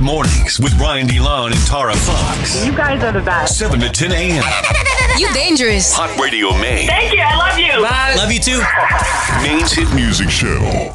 Mornings with Brian DeLon and Tara Fox. You guys are the best. 7 to 10 a.m. You dangerous. Hot Radio Maine. Thank you. I love you. Love you too. Maine's hit music show.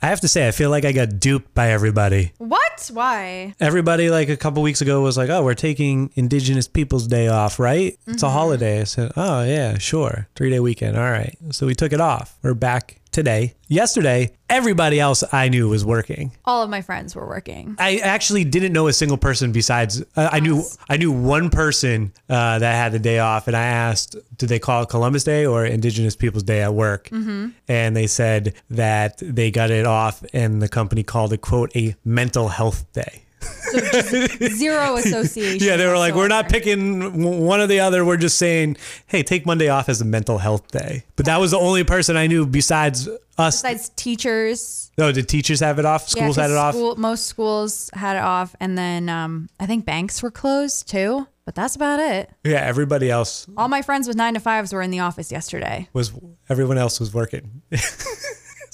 I have to say, I feel like I got duped by everybody. What? Why? Everybody, like a couple weeks ago, was like, "Oh, we're taking Indigenous Peoples Day off, right? It's a mm-hmm. holiday." I said, "Oh yeah, sure, three day weekend, all right." So we took it off. We're back today. Yesterday, everybody else I knew was working. All of my friends were working. I actually didn't know a single person besides uh, I knew I knew one person uh, that had the day off, and I asked, did they call it Columbus Day or Indigenous Peoples Day at work? Mm-hmm. And they said that they got it off, and the company called it quote a mental health day. Zero association. Yeah, they were like, we're not picking one or the other. We're just saying, hey, take Monday off as a mental health day. But that was the only person I knew besides us. Besides teachers, No, did teachers have it off? Yeah, Schools had 'cause it off. School, most schools had it off, and then um, I think banks were closed too. But that's about it. Yeah, everybody else All my friends with nine to fives were in the office yesterday. was everyone else was working.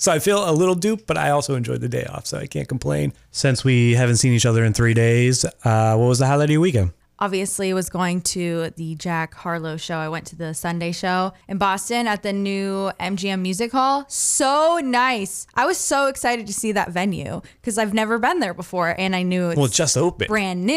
so I feel a little duped, but I also enjoyed the day off, so I can't complain. Since we haven't seen each other in three days, uh, what was the your weekend? Obviously, was going to the Jack Harlow show. I went to the Sunday show in Boston at the new MGM Music Hall. So nice. I was so excited to see that venue because I've never been there before, and I knew it's Well, just opened. brand new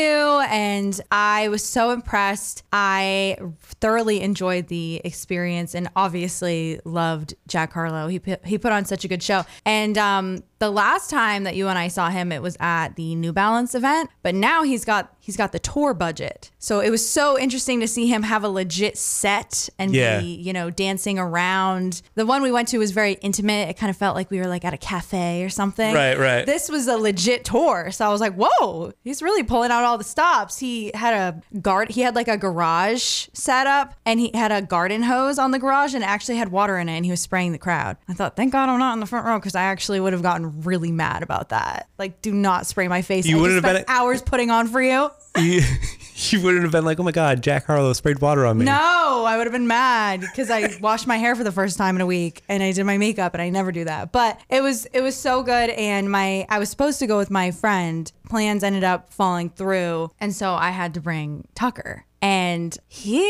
and I was so impressed. I thoroughly enjoyed the experience and obviously loved Jack Harlow. He put, he put on such a good show. And um the last time that you and I saw him it was at the New Balance event, but now he's got he's got the tour budget. So it was so interesting to see him have a legit set and Yeah. be, you know, dancing around. The one we went to was very intimate. It kind of felt like we were like at a cafe or something. Right, right. This was a legit tour. So I was like, whoa, he's really pulling out all the stops. He had a guard, he had like a garage set up and he had a garden hose on the garage and actually had water in it and he was spraying the crowd. I thought, thank God I'm not in the front row because I actually would have gotten really mad about that. Like, do not spray my face. You I wouldn't just have spent been- hours putting on for you. you, you wouldn't have been like, oh my God, Jack Harlow sprayed water on me. No, I would have been mad because I washed my hair for the first time in a week and I did my makeup and I never do that. But it was it was so good and my I was supposed to go with my friend. Plans ended up falling through and so I had to bring Tucker. And he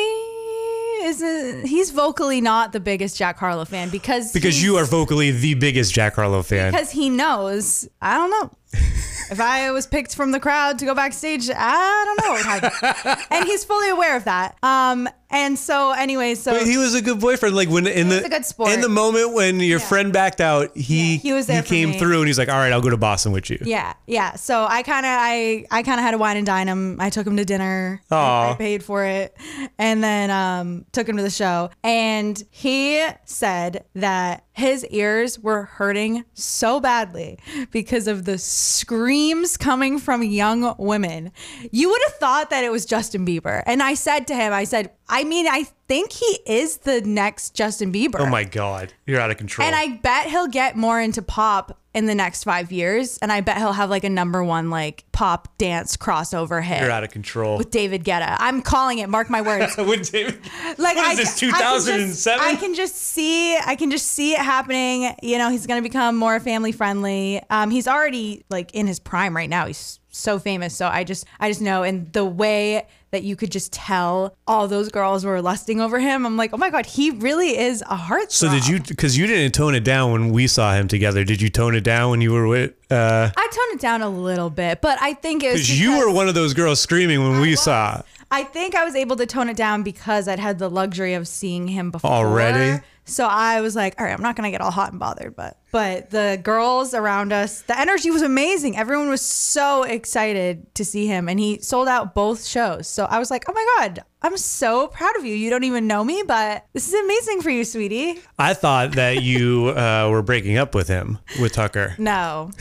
is a, he's vocally not the biggest Jack Harlow fan because Because you are vocally the biggest Jack Harlow fan. because he knows I don't know. If I was picked from the crowd to go backstage, I don't know what would happen. and he's fully aware of that. Um, and so anyway, so But he was a good boyfriend. Like when in the was a good sport. in the moment when your Yeah. friend backed out, he Yeah, he was there he came me. through and he's like, "All right, I'll go to Boston with you." Yeah, yeah. So I kind of I I kind of had to wine and dine him. I took him to dinner. I, I paid for it, and then um took him to the show. And he said that his ears were hurting so badly because of the screams coming from young women. You would have thought that it was Justin Bieber. And I said to him, I said, I mean, I think he is the next Justin Bieber. Oh my God, you're out of control. And I bet he'll get more into pop in the next five years. And I bet he'll have like a number one like pop dance crossover hit you're out of control. with David Guetta. I'm calling it. Mark my words. With David- Like What I, is this, I can just- 2007? I can just see. I can just see it happening. You know, he's to become more family friendly. Um, he's already like in his prime right now. He's so famous. So I just, I just know, and the way that you could just tell all those girls were lusting over him. I'm like, oh my god, he really is a heart. so did you? Because you didn't tone it down when we saw him together. Did you tone it down when you were with? uh I toned it down a little bit, but I think it was Because you were one of those girls screaming when we saw. I think I was able to tone it down because I'd had the luxury of seeing him before. Already? So I was like, all right, I'm not gonna get all hot and bothered, but but the girls around us, the energy was amazing. Everyone was so excited to see him, and he sold out both shows. So I was like, oh my god, I'm so proud of you. You don't even know me, but this is amazing for you, sweetie. I thought that you uh, were breaking up with him with Tucker. No.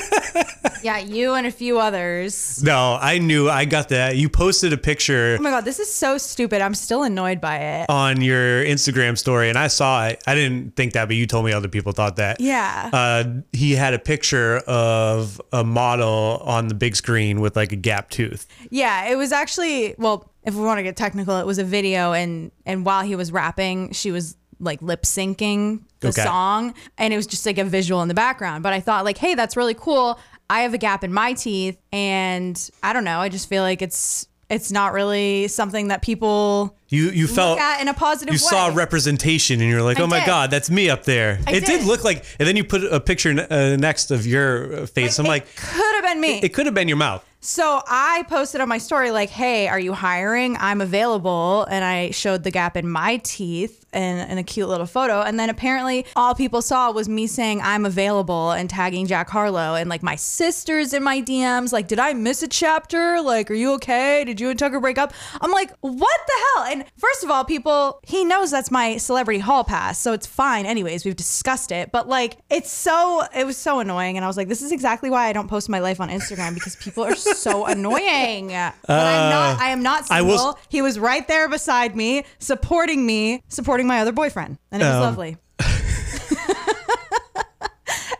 yeah, you and a few others. No, I knew. I got that. You posted a picture Oh my god, this is so stupid. I'm still annoyed by it. on your Instagram story, and I saw it. I didn't think that, but you told me other people thought that. Yeah. Uh, he had a picture of a model on the big screen with like a gap tooth. Yeah, it was actually well, if we want to get technical, it was a video and and while he was rapping, she was like lip syncing the Okay. song and it was just like a visual in the background. But I thought like, hey, that's really cool. I have a gap in my teeth, and I don't know. I just feel like it's it's not really something that people You you felt in a positive you way. saw representation and you're like, I oh my did. god, that's me up there. I it did. did. look like, and then you put a picture uh, next of your uh, face. I'm it like, could have been me. it could have been your mouth. So I posted on my story like, "Hey, are you hiring? I'm available." And I showed the gap in my teeth and in a cute little photo. And then apparently, all people saw was me saying I'm available and tagging Jack Harlow and like my sisters in my DMs. Like, did I miss a chapter? Like, are you okay? Did you and Tucker break up? I'm like, what the hell? And first of all, people, he knows that's my celebrity hall pass, so it's fine. Anyways, we've discussed it, but like, it's so it was so annoying, and I was like, this is exactly why I don't post my life on Instagram because people are so annoying. But I'm not. I am not single. will- he was right there beside me, supporting me, supporting my other boyfriend, and it was Um. lovely.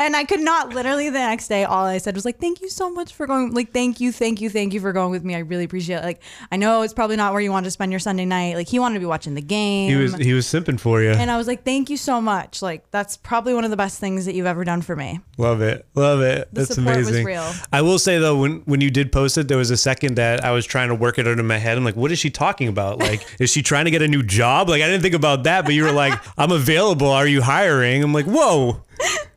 And I could not literally the next day. All I said was like, "Thank you so much for going. Like, thank you, thank you, thank you for going with me. I really appreciate it. Like, I know it's probably not where you want to spend your Sunday night. Like, he wanted to be watching the game. He was he was simping for you. and I was like, "Thank you so much. Like, that's probably one of the best things that you've ever done for me." Love it. Love it. The That's amazing. real. I will say though, when when you did post it, there was a second that I was trying to work it out in my head. I'm like, what is she talking about? Like, is she trying to get a new job? Like, I didn't think about that, but you were like, I'm available. Are you hiring? I'm like, whoa.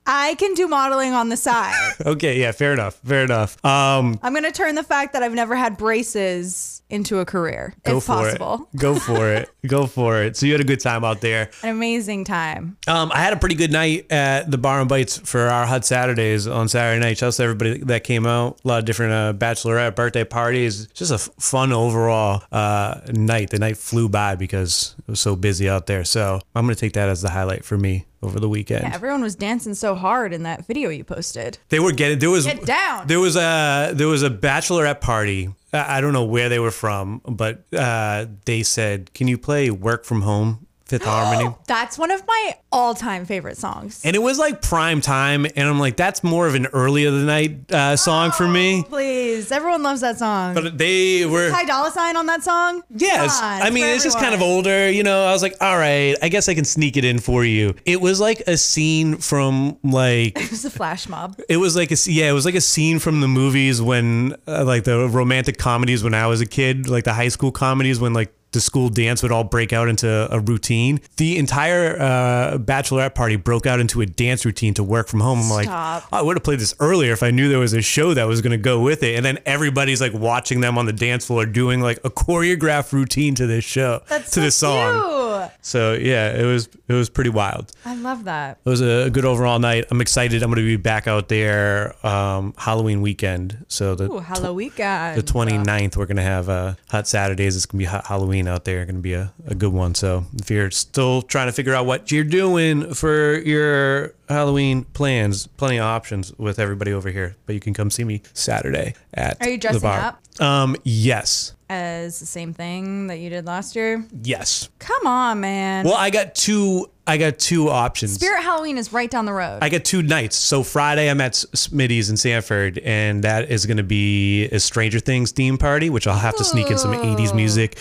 I can do modeling on the side. Okay, yeah, fair enough. Fair enough. Um, I'm gonna turn the fact that I've never had braces into a career, go if for possible. it. Go for it. Go for it. So you had a good time out there. An amazing time. Um, I had a pretty good night at the Bar and Bites for our Hot Saturdays on Saturday night. Shouts to everybody that came out. A lot of different uh, bachelorette birthday parties. Just a f- fun overall uh, night. The night flew by because it was so busy out there. So I'm gonna take that as the highlight for me over the weekend. Everyone was dancing so hard in that video you posted. They were getting there was Get down. There was a there was a bachelorette party. I don't know where they were from, but uh, they said, "Can you play Work from Home, Fifth Harmony?" That's one of my all-time favorite songs. And it was like prime time, and I'm like, that's more of an early of the night uh, song for me. Please, everyone loves that song. But they were. Ty Dolla Sign on that song? Yes, Come on, I mean for it's just kind of everyone. older, you know. I was like, all right, I guess I can sneak it in for you. It was like a scene from like It was a flash mob. it was like a yeah, it was like a scene from the movies when uh, like the romantic comedies when I was a kid, like the high school comedies when like the school dance would all break out into a routine. The entire uh, bachelorette party broke out into a dance routine to work from home. I'm like, Stop. I would have played this earlier if I knew there was a show that was going to go with it. And then everybody's like watching them on the dance floor doing like a choreographed routine to this show, That's to so this song. cute. So yeah, it was it was pretty wild. I love that. It was a good overall night. I'm excited. I'm going to be back out there um, Halloween weekend. So the Ooh, Halloween. the 29th, we're going to have uh, Hot Saturdays. It's going to be hot Halloween out there. Going to be a, a good one. So if you're still trying to figure out what you're doing for your Halloween plans, plenty of options with everybody over here. But you can come see me Saturday at Are you the dressing bar. up? Um, yes. As the same thing that you did last year? Yes. Come on, man. Well, I got two. I got two options. Spirit Halloween is right down the road. I got two nights. So Friday I'm at Smitty's in Sanford, and that is going to be a Stranger Things theme party, which I'll have to sneak in some 80s music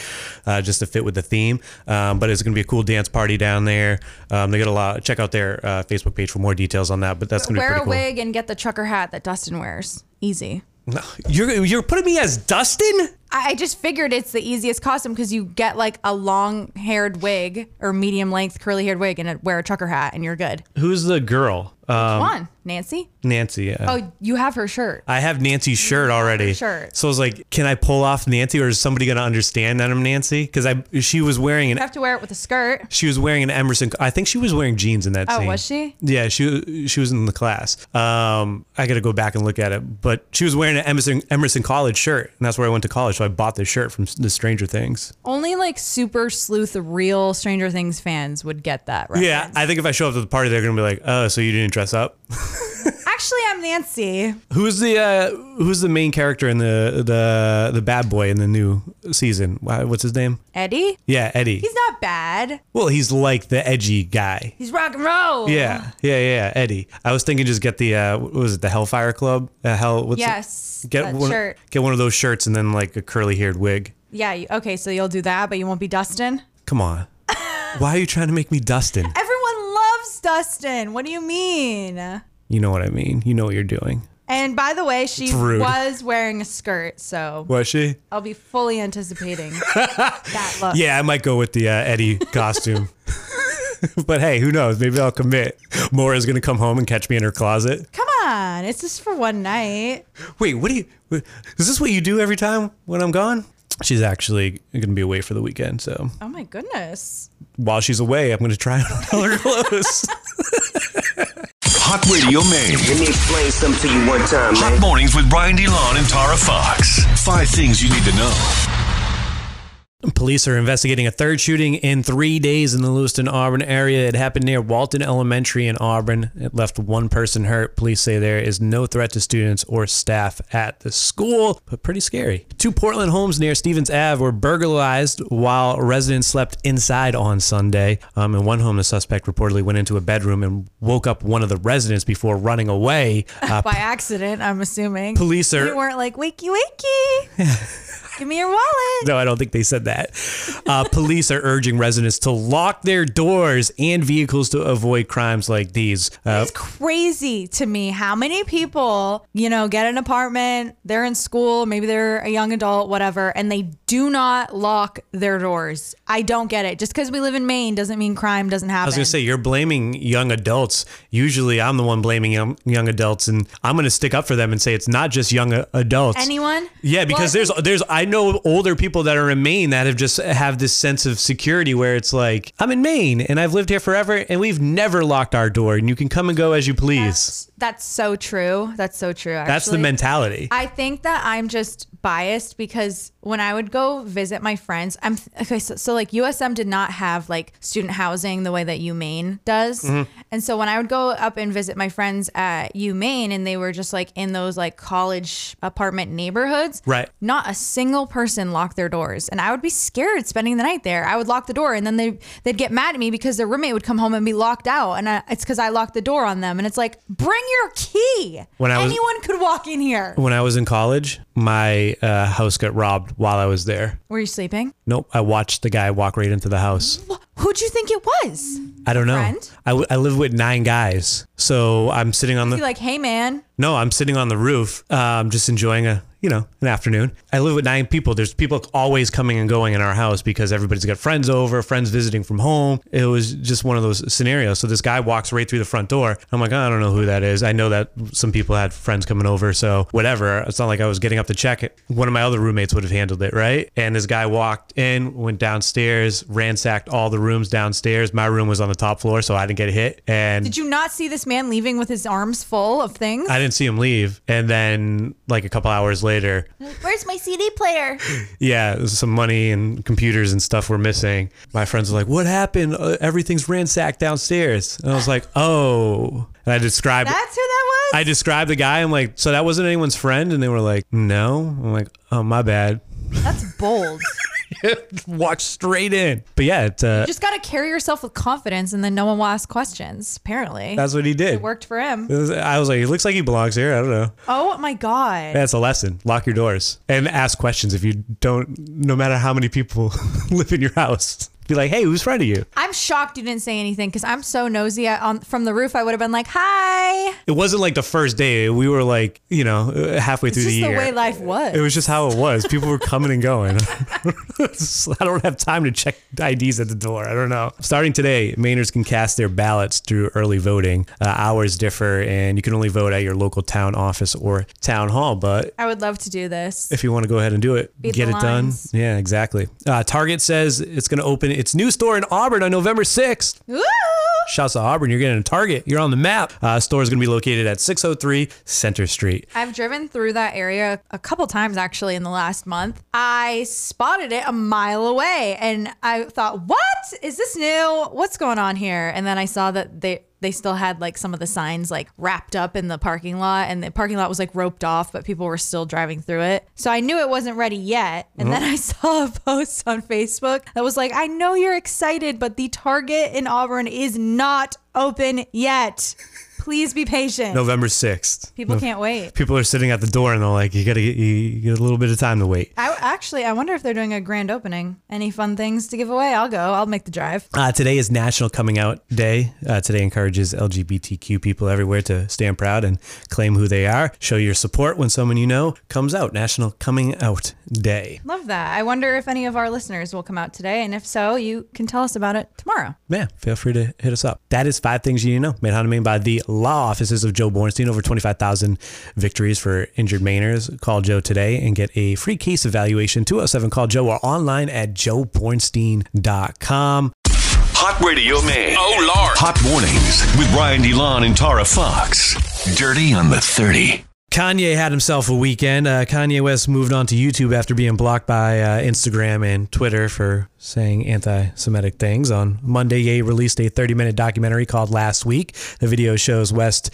uh, just to fit with the theme. Um, but it's going to be a cool dance party down there. Um, they got a lot. Check out their uh, Facebook page for more details on that. But that's going to be Wear pretty a cool. wig and get the trucker hat that Dustin wears. Easy. No, you're you're putting me as Dustin. I I just figured it's the easiest costume because you get like a long haired wig or medium length curly haired wig and wear a trucker hat and you're good. Who's the girl? Um, Come on, Nancy. Nancy. Yeah. Oh, you have her shirt. I have Nancy's shirt already. shirt. So I was like, can I pull off Nancy, or is somebody gonna understand that I'm Nancy? Because I she was wearing an You have to wear it with a skirt. She was wearing an Emerson. I think she was wearing jeans in that Oh, scene. was she? Yeah, she she was in the class. Um, I got to go back and look at it, but she was wearing an Emerson Emerson College shirt, and that's where I went to college. So I bought this shirt from the Stranger Things. Only like super sleuth, real Stranger Things fans would get that reference. Yeah, I think if I show up to the party, they're gonna be like, "Oh, so you didn't dress up?" Actually, I'm Nancy. who's the uh, Who's the main character in the the the bad boy in the new season? Wha- What's his name? Eddie? Yeah, Eddie. He's not bad. well, he's like the edgy guy. He's rock and roll. Yeah, yeah, yeah, Eddie. I was thinking just get the uh, what was it the Hellfire Club? Uh, hell, what's it? Yes. Get that one, shirt. get one of those shirts and then like a curly haired wig. Yeah. You, okay, so you'll do that, but you won't be Dustin. Come on. Why are you trying to make me Dustin? Everyone loves Dustin. What do you mean? You know what I mean. You know what you're doing. And by the way, she was wearing a skirt, so Was she? I'll be fully anticipating that look. Yeah, I might go with the uh, Eddie costume. but hey, who knows? Maybe I'll commit. Mora's gonna come home and catch me in her closet. Come on, it's just for one night. Wait, what do you? What, is this what you do every time when I'm gone? She's actually gonna be away for the weekend, so Oh my goodness. while she's away, I'm gonna try on all her clothes. Hot Radio Maine. Let me explain something to you one time, Hot man. mornings with Brian DeLon and Tara Fox. Five things you need to know. Police are investigating a third shooting in three days in the Lewiston, Auburn area. It happened near Walton Elementary in Auburn. It left one person hurt. Police say there is no threat to students or staff at the school, but pretty scary. Two Portland homes near Stevens Ave were burglarized while residents slept inside on Sunday. Um, in one home, the suspect reportedly went into a bedroom and woke up one of the residents before running away. Uh, By accident, I'm assuming. Police are- You weren't like, wakey, wakey. Give me your wallet. No, I don't think they said that. Uh, police are urging residents to lock their doors and vehicles to avoid crimes like these. Uh, It's crazy to me how many people, you know, get an apartment, they're in school, maybe they're a young adult, whatever, and they do not lock their doors. I don't get it. Just because we live in Maine doesn't mean crime doesn't happen. I was gonna say you're blaming young adults. Usually, I'm the one blaming young, young adults, and I'm gonna stick up for them and say it's not just young adults. anyone? Yeah, because Well, there's there's I know older people that are in Maine that have just have this sense of security where it's like I'm in Maine and I've lived here forever and we've never locked our door and you can come and go as you please. That's so true. That's so true. Actually. That's the mentality. I think that I'm just biased because when I would go visit my friends, I'm okay. So, so like USM did not have like student housing the way that UMaine does, Mm-hmm. and so when I would go up and visit my friends at UMaine, and they were just like in those like college apartment neighborhoods, Right. Not a single person locked their doors, and I would be scared spending the night there. I would lock the door, and then they they'd get mad at me because their roommate would come home and be locked out, and I, it's because I locked the door on them, and it's like bring your key. When I was- anyone could walk in here. when I was in college, my uh, house got robbed while I was there. Were you sleeping? Nope, I watched the guy walk right into the house. Who'd you think it was? I don't know. friend? I, w- I live with nine guys, so I'm sitting on the like, hey man, no, I'm sitting on the roof, um, just enjoying a you know an afternoon. I live with nine people. There's people always coming and going in our house because everybody's got friends over, friends visiting from home. It was just one of those scenarios. So this guy walks right through the front door. I'm like, I don't know who that is. I know that some people had friends coming over, so whatever. It's not like I was getting up to check it. One of my other roommates would have handled it, right? And this guy walked in, went downstairs, ransacked all the rooms downstairs. My room was on the top floor, so I didn't get hit. And did you not see this man leaving with his arms full of things? I didn't see him leave. And then, like a couple hours later, Where's my CD player? yeah, some money and computers and stuff were missing. My friends were like, "What happened? Uh, everything's ransacked downstairs." And I was like, "Oh." And I described. That's who that was. I described the guy. I'm like, "So that wasn't anyone's friend?" And they were like, "No." I'm like, "Oh, my bad." That's bold. Walked straight in. But yeah, it, uh, you just got to carry yourself with confidence, and then no one will ask questions. Apparently, that's what he did. it worked for him. Was- I was like, "He looks like he belongs here." I don't know. Oh my god. That's a lesson. Lock your doors and ask questions if you don't. No matter how many people live in your house, be like, "Hey, who's friend of you?" I'm shocked you didn't say anything because I'm so nosy. I, on from the roof, I would have been like, "Hi." It wasn't like the first day. We were like, you know, uh, halfway through just the the year. way life was. it was just how it was. People were coming and going. I don't have time to check IDs at the door. I don't know. Starting today, Mainers can cast their ballots through early voting. Uh, hours differ, and you can only vote at your local town office or town hall. But I would love to do this. if you want to go ahead and do it, Beat get the it done. Yeah, exactly. Uh, Target says it's going to open its new store in Auburn on November 6th. Woo! Shouts to Auburn. You're getting a Target. You're on the map. Uh, store is going to be located at 603 Center Street. I've driven through that area a couple times actually in the last month. I spotted it a mile away and I thought, "What? Is this new? What's going on here?" And then I saw that they they still had like some of the signs like wrapped up in the parking lot and the parking lot was like roped off, but people were still driving through it. So I knew it wasn't ready yet. And then mm-hmm. I saw a post on Facebook that was like, "I know you're excited, but the Target in Auburn is not open yet." Please be patient. November 6th. People can't wait. People are sitting at the door and they're like, you gotta get, you, get a little bit of time to wait. I actually, I wonder if they're doing a grand opening. Any fun things to give away? I'll go. I'll make the drive. Uh, today is National Coming Out Day. Uh, today encourages LGBTQ people everywhere to stand proud and claim who they are. Show your support when someone you know comes out. National Coming Out Day. Love that. I wonder if any of our listeners will come out today, and if so, you can tell us about it tomorrow. Yeah, feel free to hit us up. That is five things you need to know. Made Honda Maine by the law offices of Joe Bornstein. Over 25,000 victories for injured Mainers. Call Joe today and get a free case evaluation. 207 Call Joe or online at joebornstein.com. Hot Radio Maine. Oh, Lord. Hot Mornings with Brian DeLon and Tara Fox. Dirty on the 30. Kanye had himself a weekend. Uh, Kanye West moved on to YouTube after being blocked by uh, Instagram and Twitter for saying anti Semitic things. On Monday, Ye released a 30 minute documentary called Last Week. The video shows West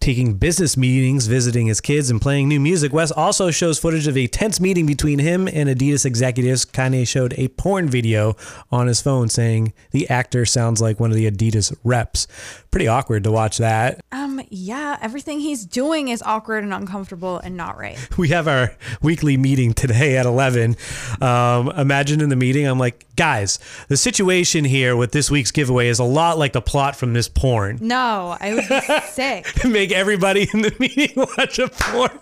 taking business meetings, visiting his kids, and playing new music. West also shows footage of a tense meeting between him and Adidas executives. Kanye showed a porn video on his phone saying the actor sounds like one of the Adidas reps. Pretty awkward to watch that. Um, yeah, everything he's doing is awkward and uncomfortable and not right. we have our weekly meeting today at 11 um, imagine in the meeting i'm like guys the situation here with this week's giveaway is a lot like the plot from this porn No, I would be sick. make everybody in the meeting watch a porn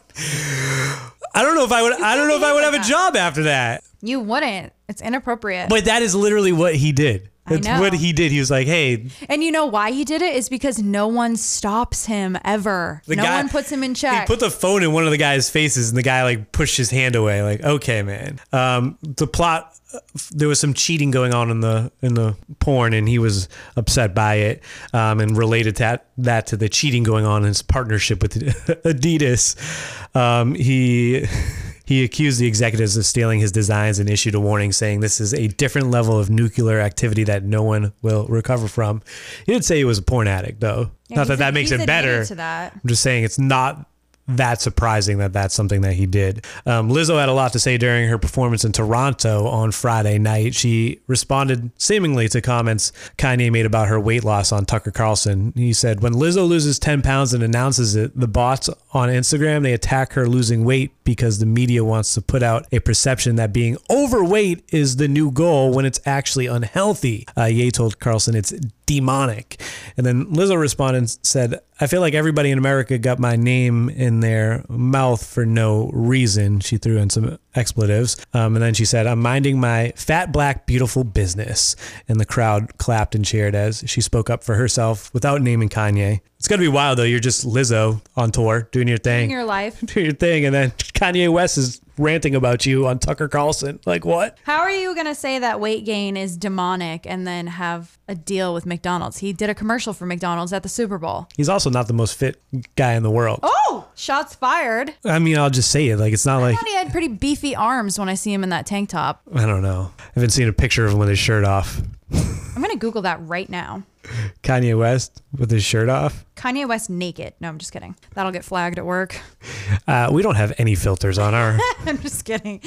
i don't know if i would i don't know if i would have a job after that You wouldn't. It's inappropriate. but that is literally what he did that's what he did he was like hey and you know why he did it is because no one stops him ever. the no guy one puts him in check. He put the phone in one of the guy's faces, and the guy like pushed his hand away. Like, okay, man. Um, the plot. There was some cheating going on in the in the porn, and he was upset by it, um, and related that that to the cheating going on in his partnership with Adidas. Um, he. He accused the executives of stealing his designs and issued a warning saying this is a different level of nuclear activity that no one will recover from. He did say he was a porn addict, though. Yeah, Not that he's- that makes it better. To that. I'm just saying it's not that surprising that that's something that he did. Um, Lizzo had a lot to say during her performance in Toronto on Friday night. She responded seemingly to comments Kanye made about her weight loss on Tucker Carlson. He said, When Lizzo loses 10 pounds and announces it, the bots on Instagram, they attack her losing weight because the media wants to put out a perception that being overweight is the new goal when it's actually unhealthy. Uh, Ye told Carlson it's demonic. And then Lizzo responded said, I feel like everybody in America got my name in their mouth for no reason. She threw in some expletives. Um, and then she said, I'm minding my fat, black, beautiful business. And the crowd clapped and cheered as she spoke up for herself without naming Kanye. It's to be wild, though. You're just Lizzo on tour doing your thing. In your life. doing your thing. And then Kanye West is ranting about you on Tucker Carlson. Like, what? How are you going to say that weight gain is demonic and then have a deal with McDonald's? He did a commercial for McDonald's at the Super Bowl. He's also not the most fit guy in the world. Oh, shots fired. I mean, I'll just say it. Like, it's not I like, thought he had pretty beefy arms when I see him in that tank top. I don't know. I haven't seen a picture of him with his shirt off. I'm going to Google that right now. Kanye West with his shirt off. Kanye West naked. No, I'm just kidding. That'll get flagged at work. Uh, we don't have any filters on our. I'm just kidding.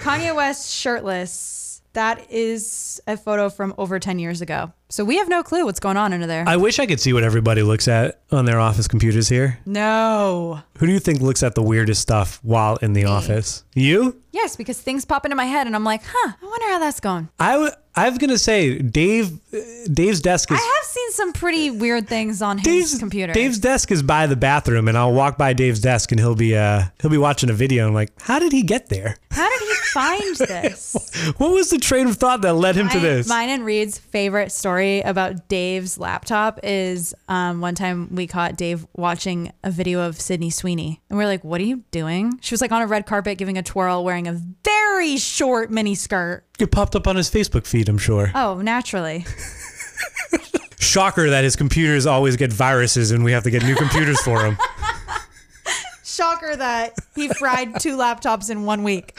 Kanye West shirtless. That is a photo from over 10 years ago. So we have no clue what's going on under there. I wish I could see what everybody looks at on their office computers here. no. Who do you think looks at the weirdest stuff while in the office? You? Yes, because things pop into my head and I'm like, huh, I wonder how that's going. I w- I was gonna say Dave. Dave's desk is. I have seen some pretty weird things on his computer. Dave's desk is by the bathroom, and I'll walk by Dave's desk, and he'll be uh he'll be watching a video. And I'm like, how did he get there? How did he find this? What was the train of thought that led him to this? Mine and Reed's favorite story about Dave's laptop is um, one time we caught Dave watching a video of Sydney Sweeney. And we are like, what are you doing? She was like on a red carpet giving a twirl wearing a very short mini skirt. It popped up on his Facebook feed, I'm sure. Oh, naturally. Shocker that his computers always get viruses, and we have to get new computers for him. Shocker that he fried two laptops in one week.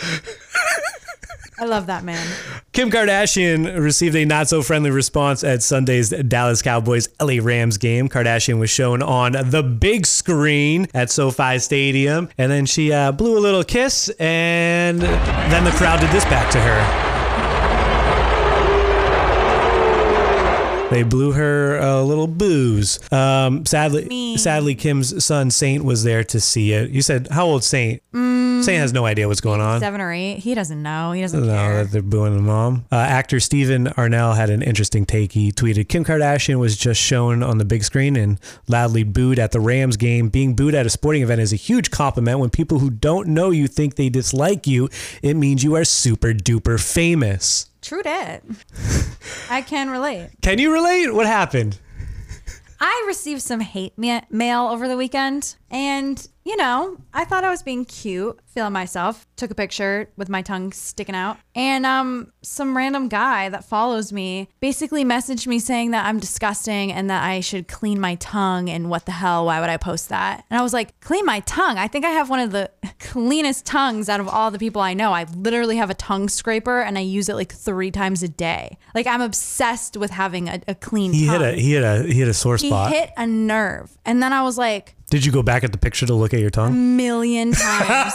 I love that man. Kim Kardashian received a not so friendly response at Sunday's Dallas Cowboys LA Rams game. Kardashian was shown on the big screen at SoFi Stadium, and then she uh, blew a little kiss, and then the crowd did this back to her. They blew her a little booze. Um, sadly, Me. sadly, Kim's son Saint was there to see it. You said, "How old Saint?" Saint has no idea what's going on. Seven or eight. He doesn't know. He doesn't know care. that they're booing the mom. Uh, actor Stephen Amell had an interesting take. He tweeted Kim Kardashian was just shown on the big screen and loudly booed at the Rams game. Being booed at a sporting event is a huge compliment. When people who don't know you think they dislike you, it means you are super duper famous. True that. I can relate. Can you relate? What happened? I received some hate ma- mail over the weekend, and you know, I thought I was being cute, feeling myself. Took a picture with my tongue sticking out, and um, some random guy that follows me basically messaged me saying that I'm disgusting and that I should clean my tongue. And what the hell? Why would I post that? And I was like, clean my tongue. I think I have one of the cleanest tongues out of all the people I know. I literally have a tongue scraper, and I use it like three times a day. Like I'm obsessed with having a, a clean He tongue hit a he hit a he hit a sore he spot. hit a nerve. And then I was like, Did you go back at the picture to look at your tongue? A million times,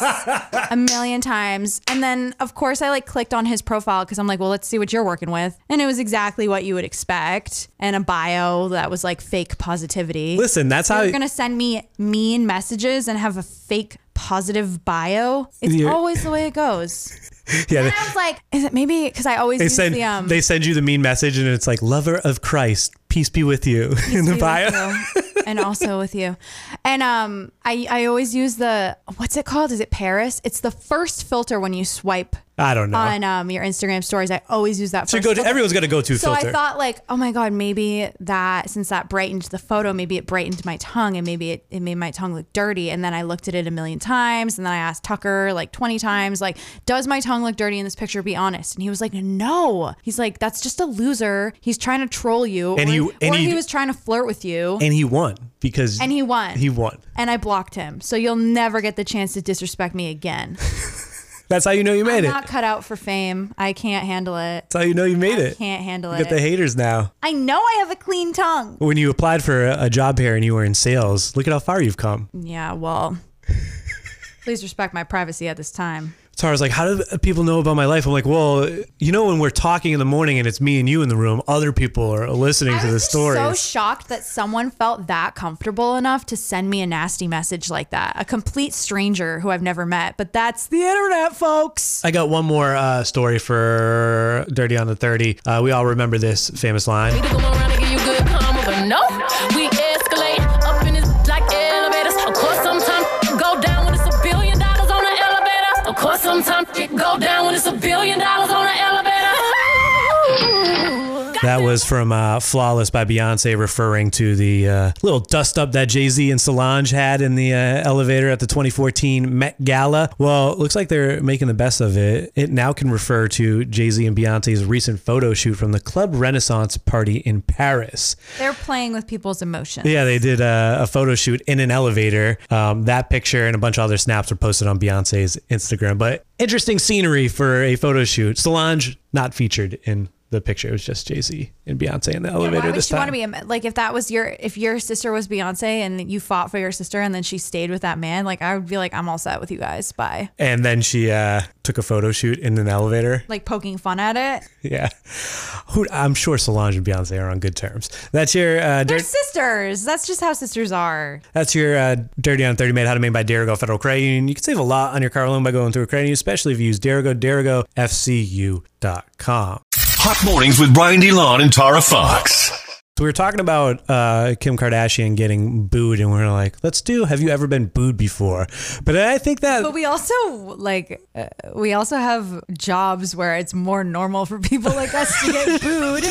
a million times. And then, of course, I like clicked on his profile because I'm like, well, let's see what you're working with. And it was exactly what you would expect. And a bio that was like fake positivity. Listen, that's how You're going to send me mean messages and have a fake positive bio. It's always the way it goes. yeah. And I was like, is it maybe because I always they use send the um they send you the mean message and it's like lover of Christ, peace be with you in the bio. and also with you. And um, I I always use the what's it called? Is it Paris? It's the first filter when you swipe I don't know. on um your Instagram stories. I always use that. So go to, filter. everyone's got to go to So filter. I thought like, oh my god, maybe that since that brightened the photo, maybe it brightened my tongue, and maybe it, it made my tongue look dirty. And then I looked at it a million times, and then I asked Tucker like twenty times, like, does my tongue look dirty in this picture? Be honest. And he was like, no. He's like, that's just a loser. He's trying to troll you, And or, he- and or he- he was trying to flirt with you. and he won because And he won. He won. and I blocked him. So you'll never get the chance to disrespect me again. That's how you know you made I'm it. not cut out for fame. I can't handle it. That's how you know you made it. Can't handle You it. get the haters now. I know I have a clean tongue. When you applied for a, a job here and you were in sales, look at how far you've come. Yeah, well, please respect my privacy at this time. Tara's like, how do people know about my life? I'm like, well, you know, when we're talking in the morning and it's me and you in the room, other people are listening I to the story." just stories. so shocked that someone felt that comfortable enough to send me a nasty message like that. A complete stranger who I've never met. But that's the internet, folks. I got one more uh, story for Dirty on the 30. Uh, we all remember this famous line. A billion dollars That was from uh, Flawless by Beyonce, referring to the uh, little dust up that Jay Z and Solange had in the uh, elevator at the 2014 Met Gala. Well, it looks like they're making the best of it. It now can refer to Jay Z and Beyonce's recent photo shoot from the Club Renaissance party in Paris. They're playing with people's emotions. Yeah, they did a, a photo shoot in an elevator. Um, that picture and a bunch of other snaps were posted on Beyonce's Instagram. But interesting scenery for a photo shoot. Solange not featured in the picture. It was just Jay Z and Beyonce in the elevator Why would this she want to be like if that was your if your sister was Beyonce and you fought for your sister and then she stayed with that man like I would be like I'm all set with you guys bye and then she uh, took a photo shoot in an elevator. like poking fun at it Yeah, Who, I'm sure Solange and Beyonce are on good terms. That's your uh, they're sisters that's just how sisters are that's your uh, dirty on 30 made how to made by Dirigo Federal Credit Union. You can save a lot on your car loan by going through a credit union, especially if you use Dirigo. DirigoFCU.com. Hot mornings with Brian DeLon and Tara Fox. So we were talking about uh, Kim Kardashian getting booed, and we are like, let's do. Have you ever been booed before? But I think that but we also like uh, we also have jobs where it's more normal for people like us to get booed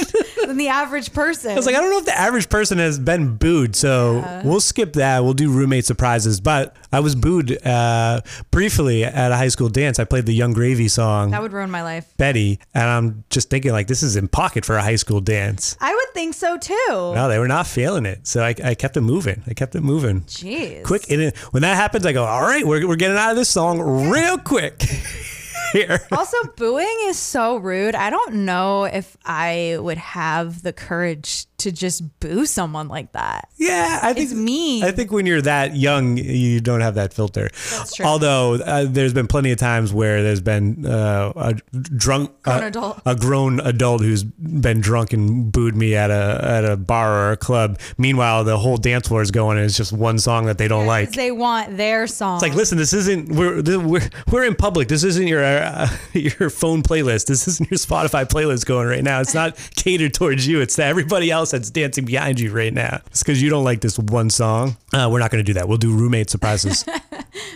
than the average person I was like, I don't know if the average person has been booed, so we'll skip that. We'll do roommate surprises. But I was booed uh, briefly at a high school dance. I played the Yung Gravy song, that would ruin my life Betty, and I'm just thinking like, this is in pocket for a high school dance. I would think so too No, they were not feeling it, so I, I kept it moving. I kept it moving. jeez Quick, it, when that happens, I go, all right, we're, we're getting out of this song real quick. Here. Also, booing is so rude. I don't know if I would have the courage to just boo someone like that. Yeah, I think It's mean. I think when you're that young, you don't have that filter. That's true. Although uh, there's been plenty of times where there's been uh, a drunk, Grown uh, adult. a grown adult who's been drunk and booed me at a at a bar or a club. Meanwhile, the whole dance floor is going, and it's just one song that they don't like. They want their song. It's like, listen, this isn't we're we're we're in public. This isn't your uh, your phone playlist. This isn't your Spotify playlist going right now. It's not catered towards you. It's to everybody else that's dancing behind you right now. It's because you don't like this one song. Uh, we're not going to do that. We'll do roommate surprises.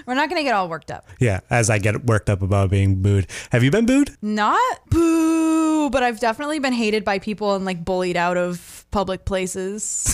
We're not gonna get all worked up. yeah, as I get worked up about being booed. Have you been booed? Not boo, but I've definitely been hated by people and like bullied out of public places.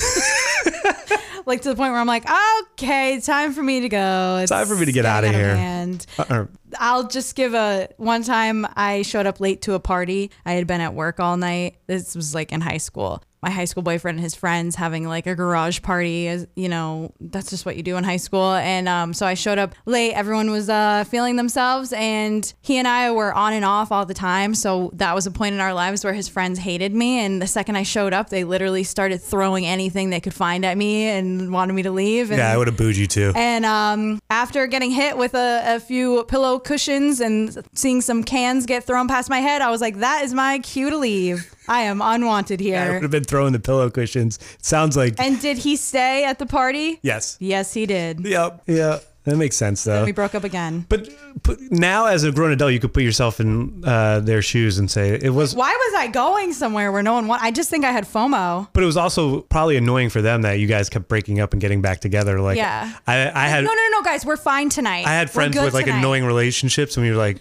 like to the point where I'm like, okay, time for me to go. It's Time for me to get out of here. hand. Uh, I'll just give a one time I showed up late to a party. I had been at work all night. This was like in high school. My high school boyfriend and his friends having like a garage party as you know, that's just what you do in high school. And um, so I showed up late. Everyone was uh, feeling themselves and he and I were on and off all the time. So that was a point in our lives where his friends hated me. And the second I showed up, they literally started throwing anything they could find at me and wanted me to leave. And yeah, I would have booed you too. and um, after getting hit with a, a few pillow cushions and seeing some cans get thrown past my head, I was like, that is my cue to leave. I am unwanted here. I would have been throwing the pillow cushions. sounds like And did he stay at the party? yes. Yes, he did. Yep. Yeah. That makes sense though. Then We broke up again. But, but now, as a grown adult, you could put yourself in uh, their shoes and say it was. Why was I going somewhere where no one want? I just think I had FOMO. But it was also probably annoying for them that you guys kept breaking up and getting back together. Like, Yeah. I, I had No, no, no, no, guys, we're fine tonight. I had friends with like tonight. annoying relationships, and we were like,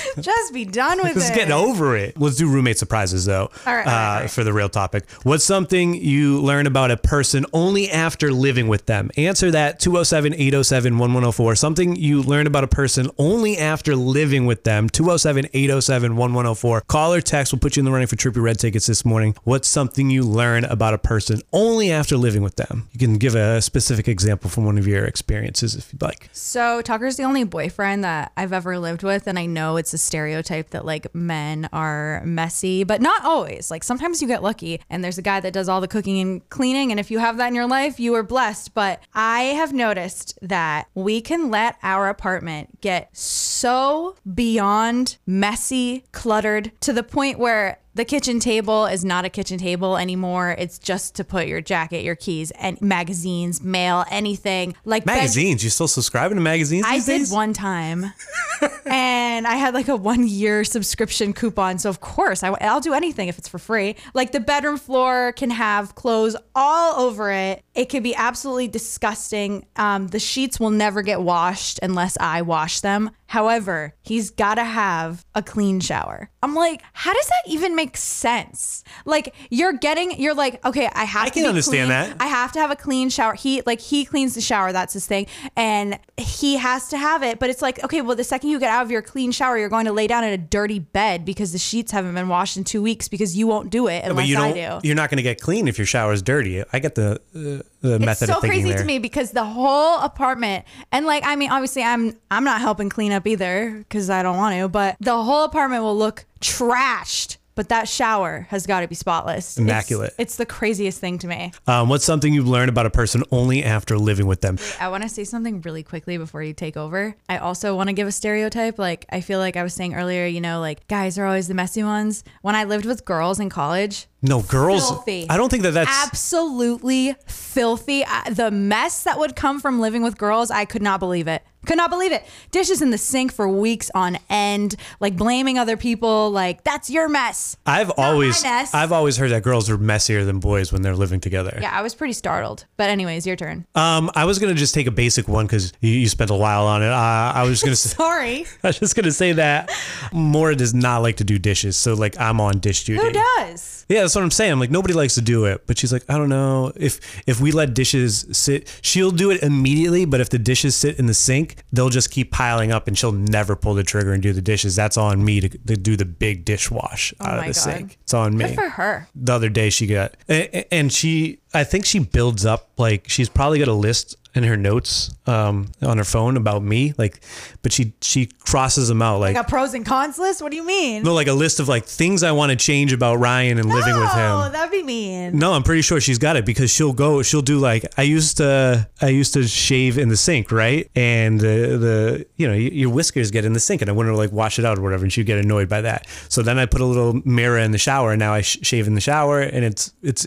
Just be done with "Just it. get over it." Let's do roommate surprises though. All right, all right, uh, all right. For the real topic, what's something you learn about a person only after living with them? Answer that 207-807-1104. Something you learn about a person only after living with them. 207-807-1104. Call or text. We'll put you in the running for Trippie Redd tickets this morning. What's something you learn about a person only after living with them? You can give a specific example from one of your experiences if you'd like. So Tucker's the only boyfriend that I've ever lived with, and I know it's a stereotype that like men are messy, but not always. Like sometimes you get lucky, and there's a guy that does all the cooking and cleaning, and if you have that in your life, you are blessed. But I have noticed that we can let our apartment get so beyond messy, cluttered to the point where the kitchen table is not a kitchen table anymore. It's just to put your jacket, your keys, and magazines, mail, anything like bed- Magazines? You still subscribing to magazines? I did days? one time, and I had like a one year subscription coupon. So of course, I, I'll do anything if it's for free. Like the bedroom floor can have clothes all over it. It could be absolutely disgusting. Um, the sheets will never get washed unless I wash them. However, he's got to have a clean shower. I'm like, how does that even make sense? Like you're getting, you're like, okay, I have I to can be understand clean. that. I have to have a clean shower. He like he cleans the shower, that's his thing. And he has to have it. But it's like, okay, well, the second you get out of your clean shower, you're going to lay down in a dirty bed because the sheets haven't been washed in two weeks because you won't do it unless but you I don't. do. You're not going to get clean if your shower's dirty. I get the uh, the It's method so crazy there. to me because the whole apartment and like I mean obviously I'm I'm not helping clean up either because I don't want to, but the whole apartment will look trashed. But that shower has got to be spotless. It's- Immaculate. It's, the craziest thing to me. Um, what's something you've learned about a person only after living with them? I want to say something really quickly before you take over. I also want to give a stereotype. Like, I feel like I was saying earlier, you know, like guys are always the messy ones. When I lived with girls in college, No, girls. Filthy. I don't think that that's. absolutely filthy. I, the mess that would come from living with girls, I could not believe it. Could not believe it. Dishes in the sink for weeks on end, like blaming other people, like that's your mess. I've always. mess. I've always heard that girls are messier than boys when they're living together. Yeah, I was pretty startled. But anyways, your turn. Um, I was gonna just take a basic one because you, you spent a while on it. Uh, I was gonna. Sorry. I was just gonna say that Mora does not like to do dishes, so like I'm on dish duty. Who does? Yeah, that's what I'm saying. Like nobody likes to do it, but she's like, I don't know if if we let dishes sit, she'll do it immediately. But if the dishes sit in the sink, they'll just keep piling up, and she'll never pull the trigger and do the dishes. That's on me to, to do the big dishwash oh out Oh my of the God. sink. It's on me. Good for her. The other day she got, and she I think she builds up like she's probably got a list in her notes um, on her phone about me, like, but she she crosses them out like. Like a pros and cons list? What do you mean? no, like a list of like things I want to change about Ryan and living with him. Oh, that'd be mean. No, I'm pretty sure she's got it because she'll go. She'll do like I used to. I used to shave in the sink, right? And the the you know your whiskers get in the sink, and I wouldn't like wash it out or whatever, and she'd get annoyed by that. So then I put a little mirror in the shower, and now I sh- shave in the shower, and it's it's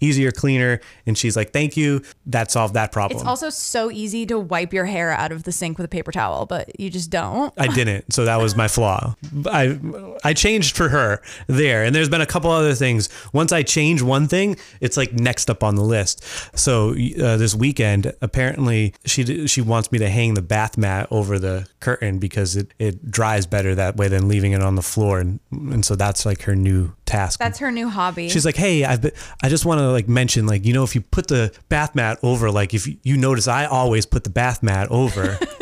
easier, cleaner. And she's like, "Thank you." That solved that problem. It's also so easy to wipe your hair out of the sink with a paper towel, but you just don't. I didn't, so that was my flaw. I I changed for her there, and there's been a couple other things. Once I change one thing, it's like next up on the list. So uh, this weekend, apparently she she wants me to hang the bath mat over the curtain because it, it dries better that way than leaving it on the floor, and and so that's like her new task. That's her new hobby. She's like, hey, I've been, I just want to like mention, like, you know, if you put the bath mat over, like, if you notice, I always put the bath mat over.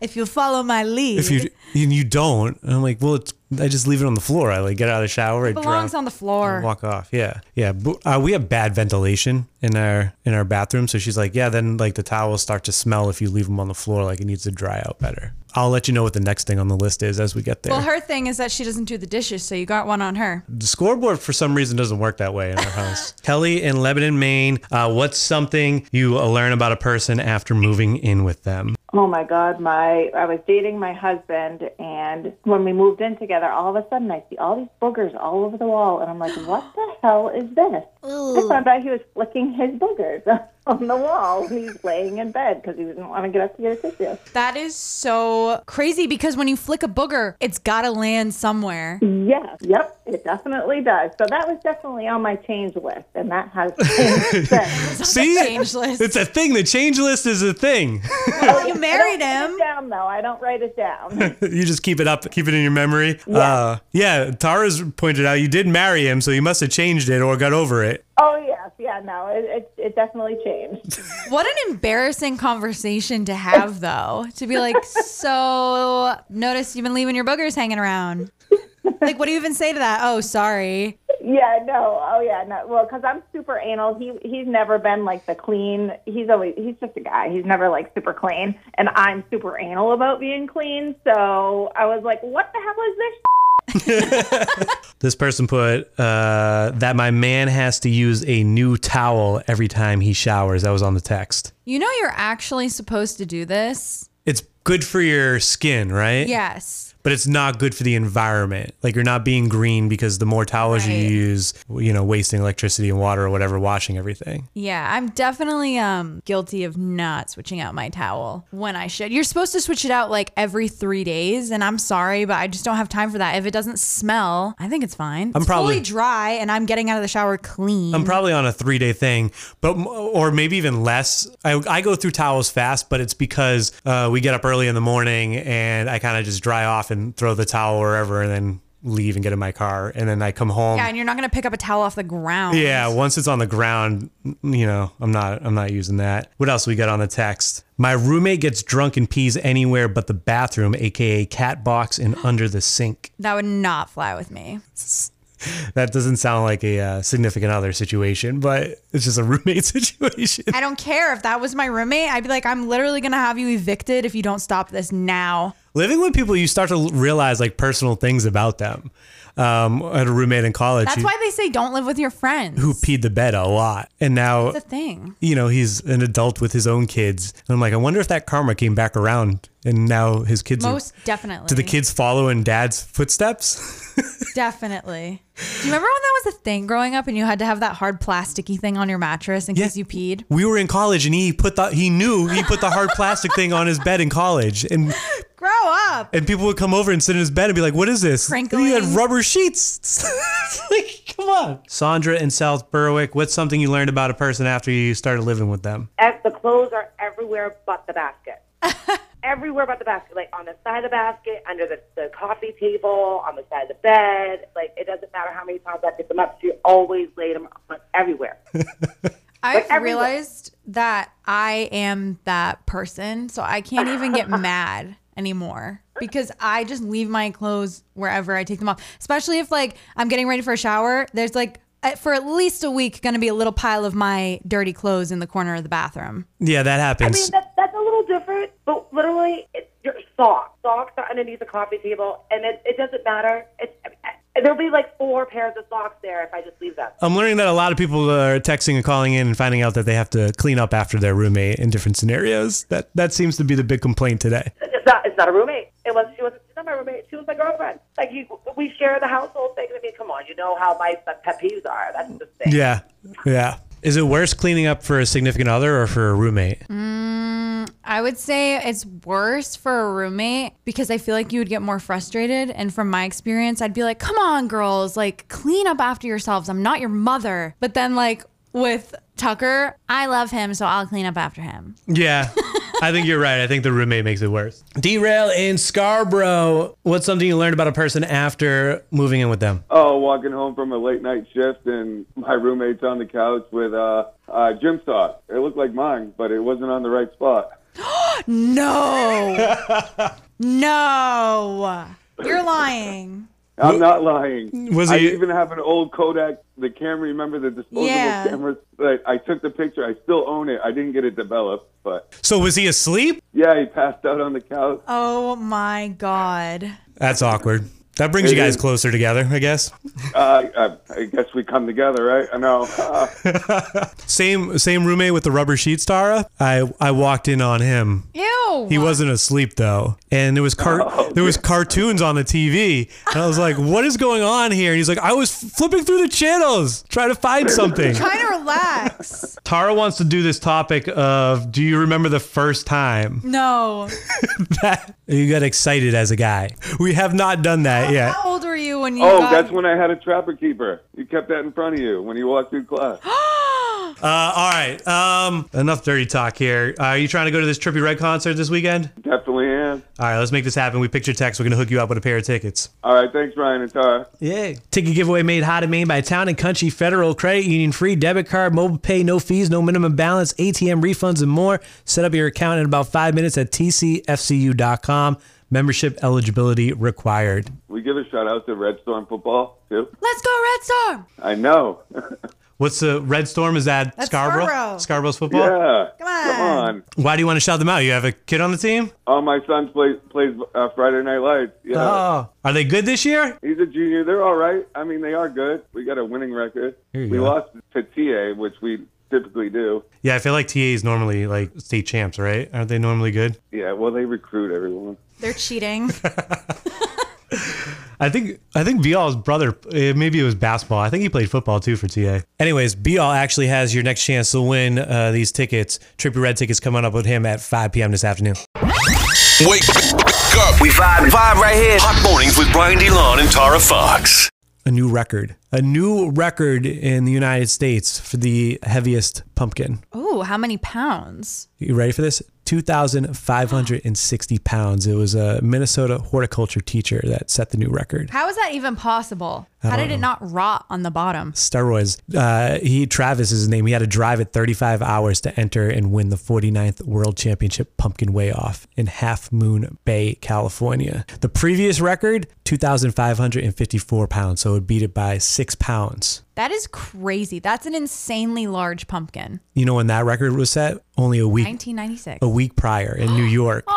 if you follow my lead, if you and you don't, and I'm like, well, it's, I just leave it on the floor. I like get out of the shower, it belongs on the floor. walk off. Yeah, yeah. But, uh, we have bad ventilation in our in our bathroom, so she's like, yeah. Then like the towels start to smell if you leave them on the floor. Like it needs to dry out better. I'll let you know what the next thing on the list is as we get there. Well, her thing is that she doesn't do the dishes, so you got one on her. the scoreboard for some reason doesn't work that way in our house. Kelly in Lebanon, Maine. Uh, what's something you learn about a person after moving in with them? Oh my God, my I was dating my husband, and when we moved in together, all of a sudden I see all these boogers all over the wall, and I'm like, what the hell is this? I found out he was flicking his boogers on the wall when he's laying in bed because he didn't want to get up to get a tissue. That is so crazy because when you flick a booger, it's got to land somewhere. Yes, yep, it definitely does. So that was definitely on my change list, and that has changed. See, change list. it's a thing. The change list is a thing. Oh, you married I don't write him. it down though. I don't write it down. you just keep it up, keep it in your memory. Yeah. Uh, yeah. Tara's pointed out you did marry him, so you must have changed it or got over it. oh yes, yeah, no, it, it it definitely changed. What an embarrassing conversation to have, though. To be like, so notice you've been leaving your boogers hanging around. Like, what do you even say to that? Oh, sorry. Yeah, no. Oh, yeah, no. Well, because I'm super anal. He he's never been like the clean. He's always he's just a guy. He's never like super clean, and I'm super anal about being clean. So I was like, what the hell is this? This person put uh, that my man has to use a new towel every time he showers. That was on the text. You know, you're actually supposed to do this. It's good for your skin, right? Yes. But it's not good for the environment. Like you're not being green because the more towels you use, you know, wasting electricity and water or whatever, washing everything. Yeah, I'm definitely um guilty of not switching out my towel when I should. You're supposed to switch it out like every three days, and I'm sorry, but I just don't have time for that. If it doesn't smell, I think it's fine. I'm it's probably- fully dry, and I'm getting out of the shower clean. I'm probably on a three day thing, but or maybe even less. I, I go through towels fast, but it's because uh, we get up early in the morning and I kind of just dry off and throw the towel wherever and then leave and get in my car and then I come home. yeah, and you're not gonna pick up a towel off the ground. Yeah, once it's on the ground, you know, I'm not I'm not using that. What else we got on the text? My roommate gets drunk and pees anywhere but the bathroom, aka cat box and under the sink. that would not fly with me. That doesn't sound like a uh, significant other situation, but it's just a roommate situation. I don't care if that was my roommate. I'd be like, I'm literally gonna have you evicted if you don't stop this now. Living with people, you start to realize like personal things about them. Um, I had a roommate in college That's who, why they say don't live with your friends. who peed the bed a lot, and now a thing. you know he's an adult with his own kids. And I'm like, I wonder if that karma came back around, and now his kids are. Most definitely. Do the kids follow in dad's footsteps? Definitely. Do you remember when that was a thing growing up and you had to have that hard plasticky thing on your mattress in Yeah. case you peed? we were in college, and he put the he knew he put the hard plastic thing on his bed in college, and Grow up. and people would come over and sit in his bed and be like, "What is this?" And he had rubber sheets. like, come on, Sandra in South Berwick. What's something you learned about a person after you started living with them? ev- the clothes are everywhere but the basket. everywhere but the basket, like on the side of the basket, under the, the coffee table, on the side of the bed. Like it doesn't matter how many times I pick them up, she always laid them everywhere. I've everywhere. realized that I am that person, so I can't even get mad anymore because I just leave my clothes wherever I take them off. Especially if like I'm getting ready for a shower, there's like for at least a week going to be a little pile of my dirty clothes in the corner of the bathroom. Yeah, that happens. I mean, that, that's a little different, but literally, it's your socks. Socks are underneath the coffee table, and it, it doesn't matter. It's There'll be like four pairs of socks there if I just leave them. I'm learning that a lot of people are texting and calling in and finding out that they have to clean up after their roommate in different scenarios. That that seems to be the big complaint today. It's not, it's not a roommate. It was, she was, she's not my roommate. She was my girlfriend. Like, you, we share the household thing. I mean, come on, you know how my pet peeves are. That's the thing. Yeah, yeah. Is it worse cleaning up for a significant other or for a roommate? Mm, I would say it's worse for a roommate because I feel like you would get more frustrated. And from my experience, I'd be like, come on, girls, like clean up after yourselves. I'm not your mother. But then, like, with Tucker, I love him, so I'll clean up after him. Yeah, I think you're right. I think the roommate makes it worse. Derail in Scarborough. What's something you learned about a person after moving in with them? Oh, walking home from a late night shift and my roommate's on the couch with uh, uh, gym socks. It looked like mine, but it wasn't on the right spot. No. no. You're lying. I'm not lying. Was I even have an old Kodak, the camera. Remember the disposable Yeah. cameras? Like, I took the picture. I still own it. I didn't get it developed, but So was he asleep? yeah, he passed out on the couch. Oh my God. That's awkward. That brings you guys is. closer together, I guess. Uh, I, I guess we come together, right? I know. Uh, Same same roommate with the rubber sheets, Tara. I I walked in on him. Ew. He wasn't asleep though, and there was car- Oh, there was cartoons on the TV, and I was like, "What is going on here?" And he's like, "I was flipping through the channels, trying to find something." Trying to relax. Tara wants to do this topic of, "Do you remember the first time No. that you got excited as a guy?" We have not done that yet. How old were you when you oh, got that's when I had a trapper keeper. You kept that in front of you when you walked through class. Uh, all right, um, enough dirty talk here. Uh, are you trying to go to this Trippie Redd concert this weekend? Definitely am. All right, let's make this happen. We picked your text. We're gonna hook you up with a pair of tickets. All right, thanks, Ryan and Tara. Yeah. Ticket giveaway made hot and main by Town and Country Federal Credit Union. Free debit card, mobile pay, no fees, no minimum balance, ATM refunds, and more. Set up your account in about five minutes at tcfcu.com. Membership eligibility required. We give a shout out to Red Storm football too. Let's go Red Storm. I know. What's the Red Storm? Is that That's Scarborough? Scarborough. Scarborough's football? yeah. Come on. Come on. Why do you want to shout them out? You have a kid on the team? Oh, my son plays plays uh, Friday Night Lights. Yeah. Oh. Are they good this year? He's a junior. They're all right. I mean, they are good. We got a winning record. Here you we go. lost to TA, which we typically do. Yeah, I feel like TA is normally like state champs, right? Aren't they normally good? Yeah, well, they recruit everyone. They're cheating. I think I think Bial's brother, uh, maybe it was basketball. I think he played football too for TA. Anyways, Bial actually has your next chance to win uh, these tickets. Trippie Redd tickets coming up with him at 5 p.m. this afternoon. Wake up. We vibe, vibe right here. Hot mornings with Brian DeLon and Tara Fox. A new record, a new record in the United States for the heaviest pumpkin. Oh, how many pounds? You ready for this? 2,560 pounds. It was a Minnesota horticulture teacher that set the new record. How is that even possible? How did it not rot on the bottom? steroids. Uh, he Travis is his name. He had to drive it 35 hours to enter and win the 49th World Championship Pumpkin Weigh Off in Half Moon Bay, California. The previous record, 2,554 pounds, so it beat it by six pounds. That is crazy. That's an insanely large pumpkin. You know when that record was set? Only a week, 1996. a week prior in New York.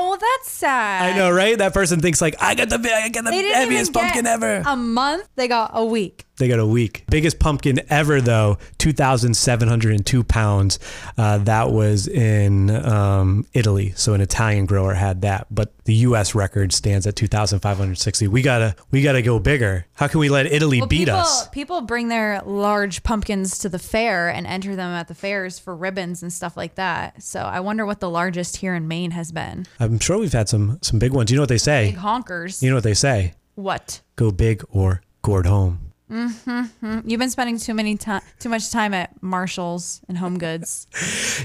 Oh, that's sad. I know, right? That person thinks like, I got the I got the heaviest pumpkin ever. A month. They got a week. They got a week. Biggest pumpkin ever, though, 2,702 pounds. Uh, that was in um, Italy. So an Italian grower had that. But the U.S. record stands at 2,560. We gotta, we gotta go bigger. How can we let Italy Well, beat people, us? People bring their large pumpkins to the fair and enter them at the fairs for ribbons and stuff like that. So I wonder what the largest here in Maine has been. I'm sure we've had some some big ones. You know what they say? Big honkers. You know what they say? what? Go big or gourd home. Mm-hmm. You've been spending too many time, too much time at Marshalls and Home Goods.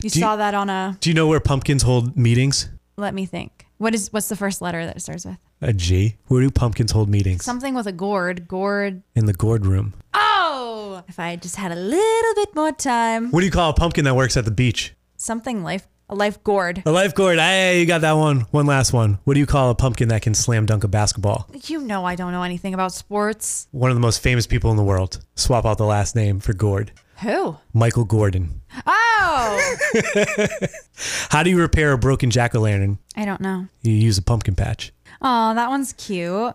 You Do you- saw that on a. Do you know where pumpkins hold meetings? Let me think. What is what's the first letter that it starts with? A G. Where do pumpkins hold meetings? Something with a gourd. Gourd. In the gourd room. Oh! If I just had a little bit more time. What do you call a pumpkin that works at the beach? Something life A life gourd. A life gourd. Hey, you got that one. One last one. What do you call a pumpkin that can slam dunk a basketball? You know I don't know anything about sports. One of the most famous people in the world. Swap out the last name for gourd. Who? Michael Gordon. Oh, How do you repair a broken jack o' lantern? I don't know. You use a pumpkin patch. Oh, that one's cute.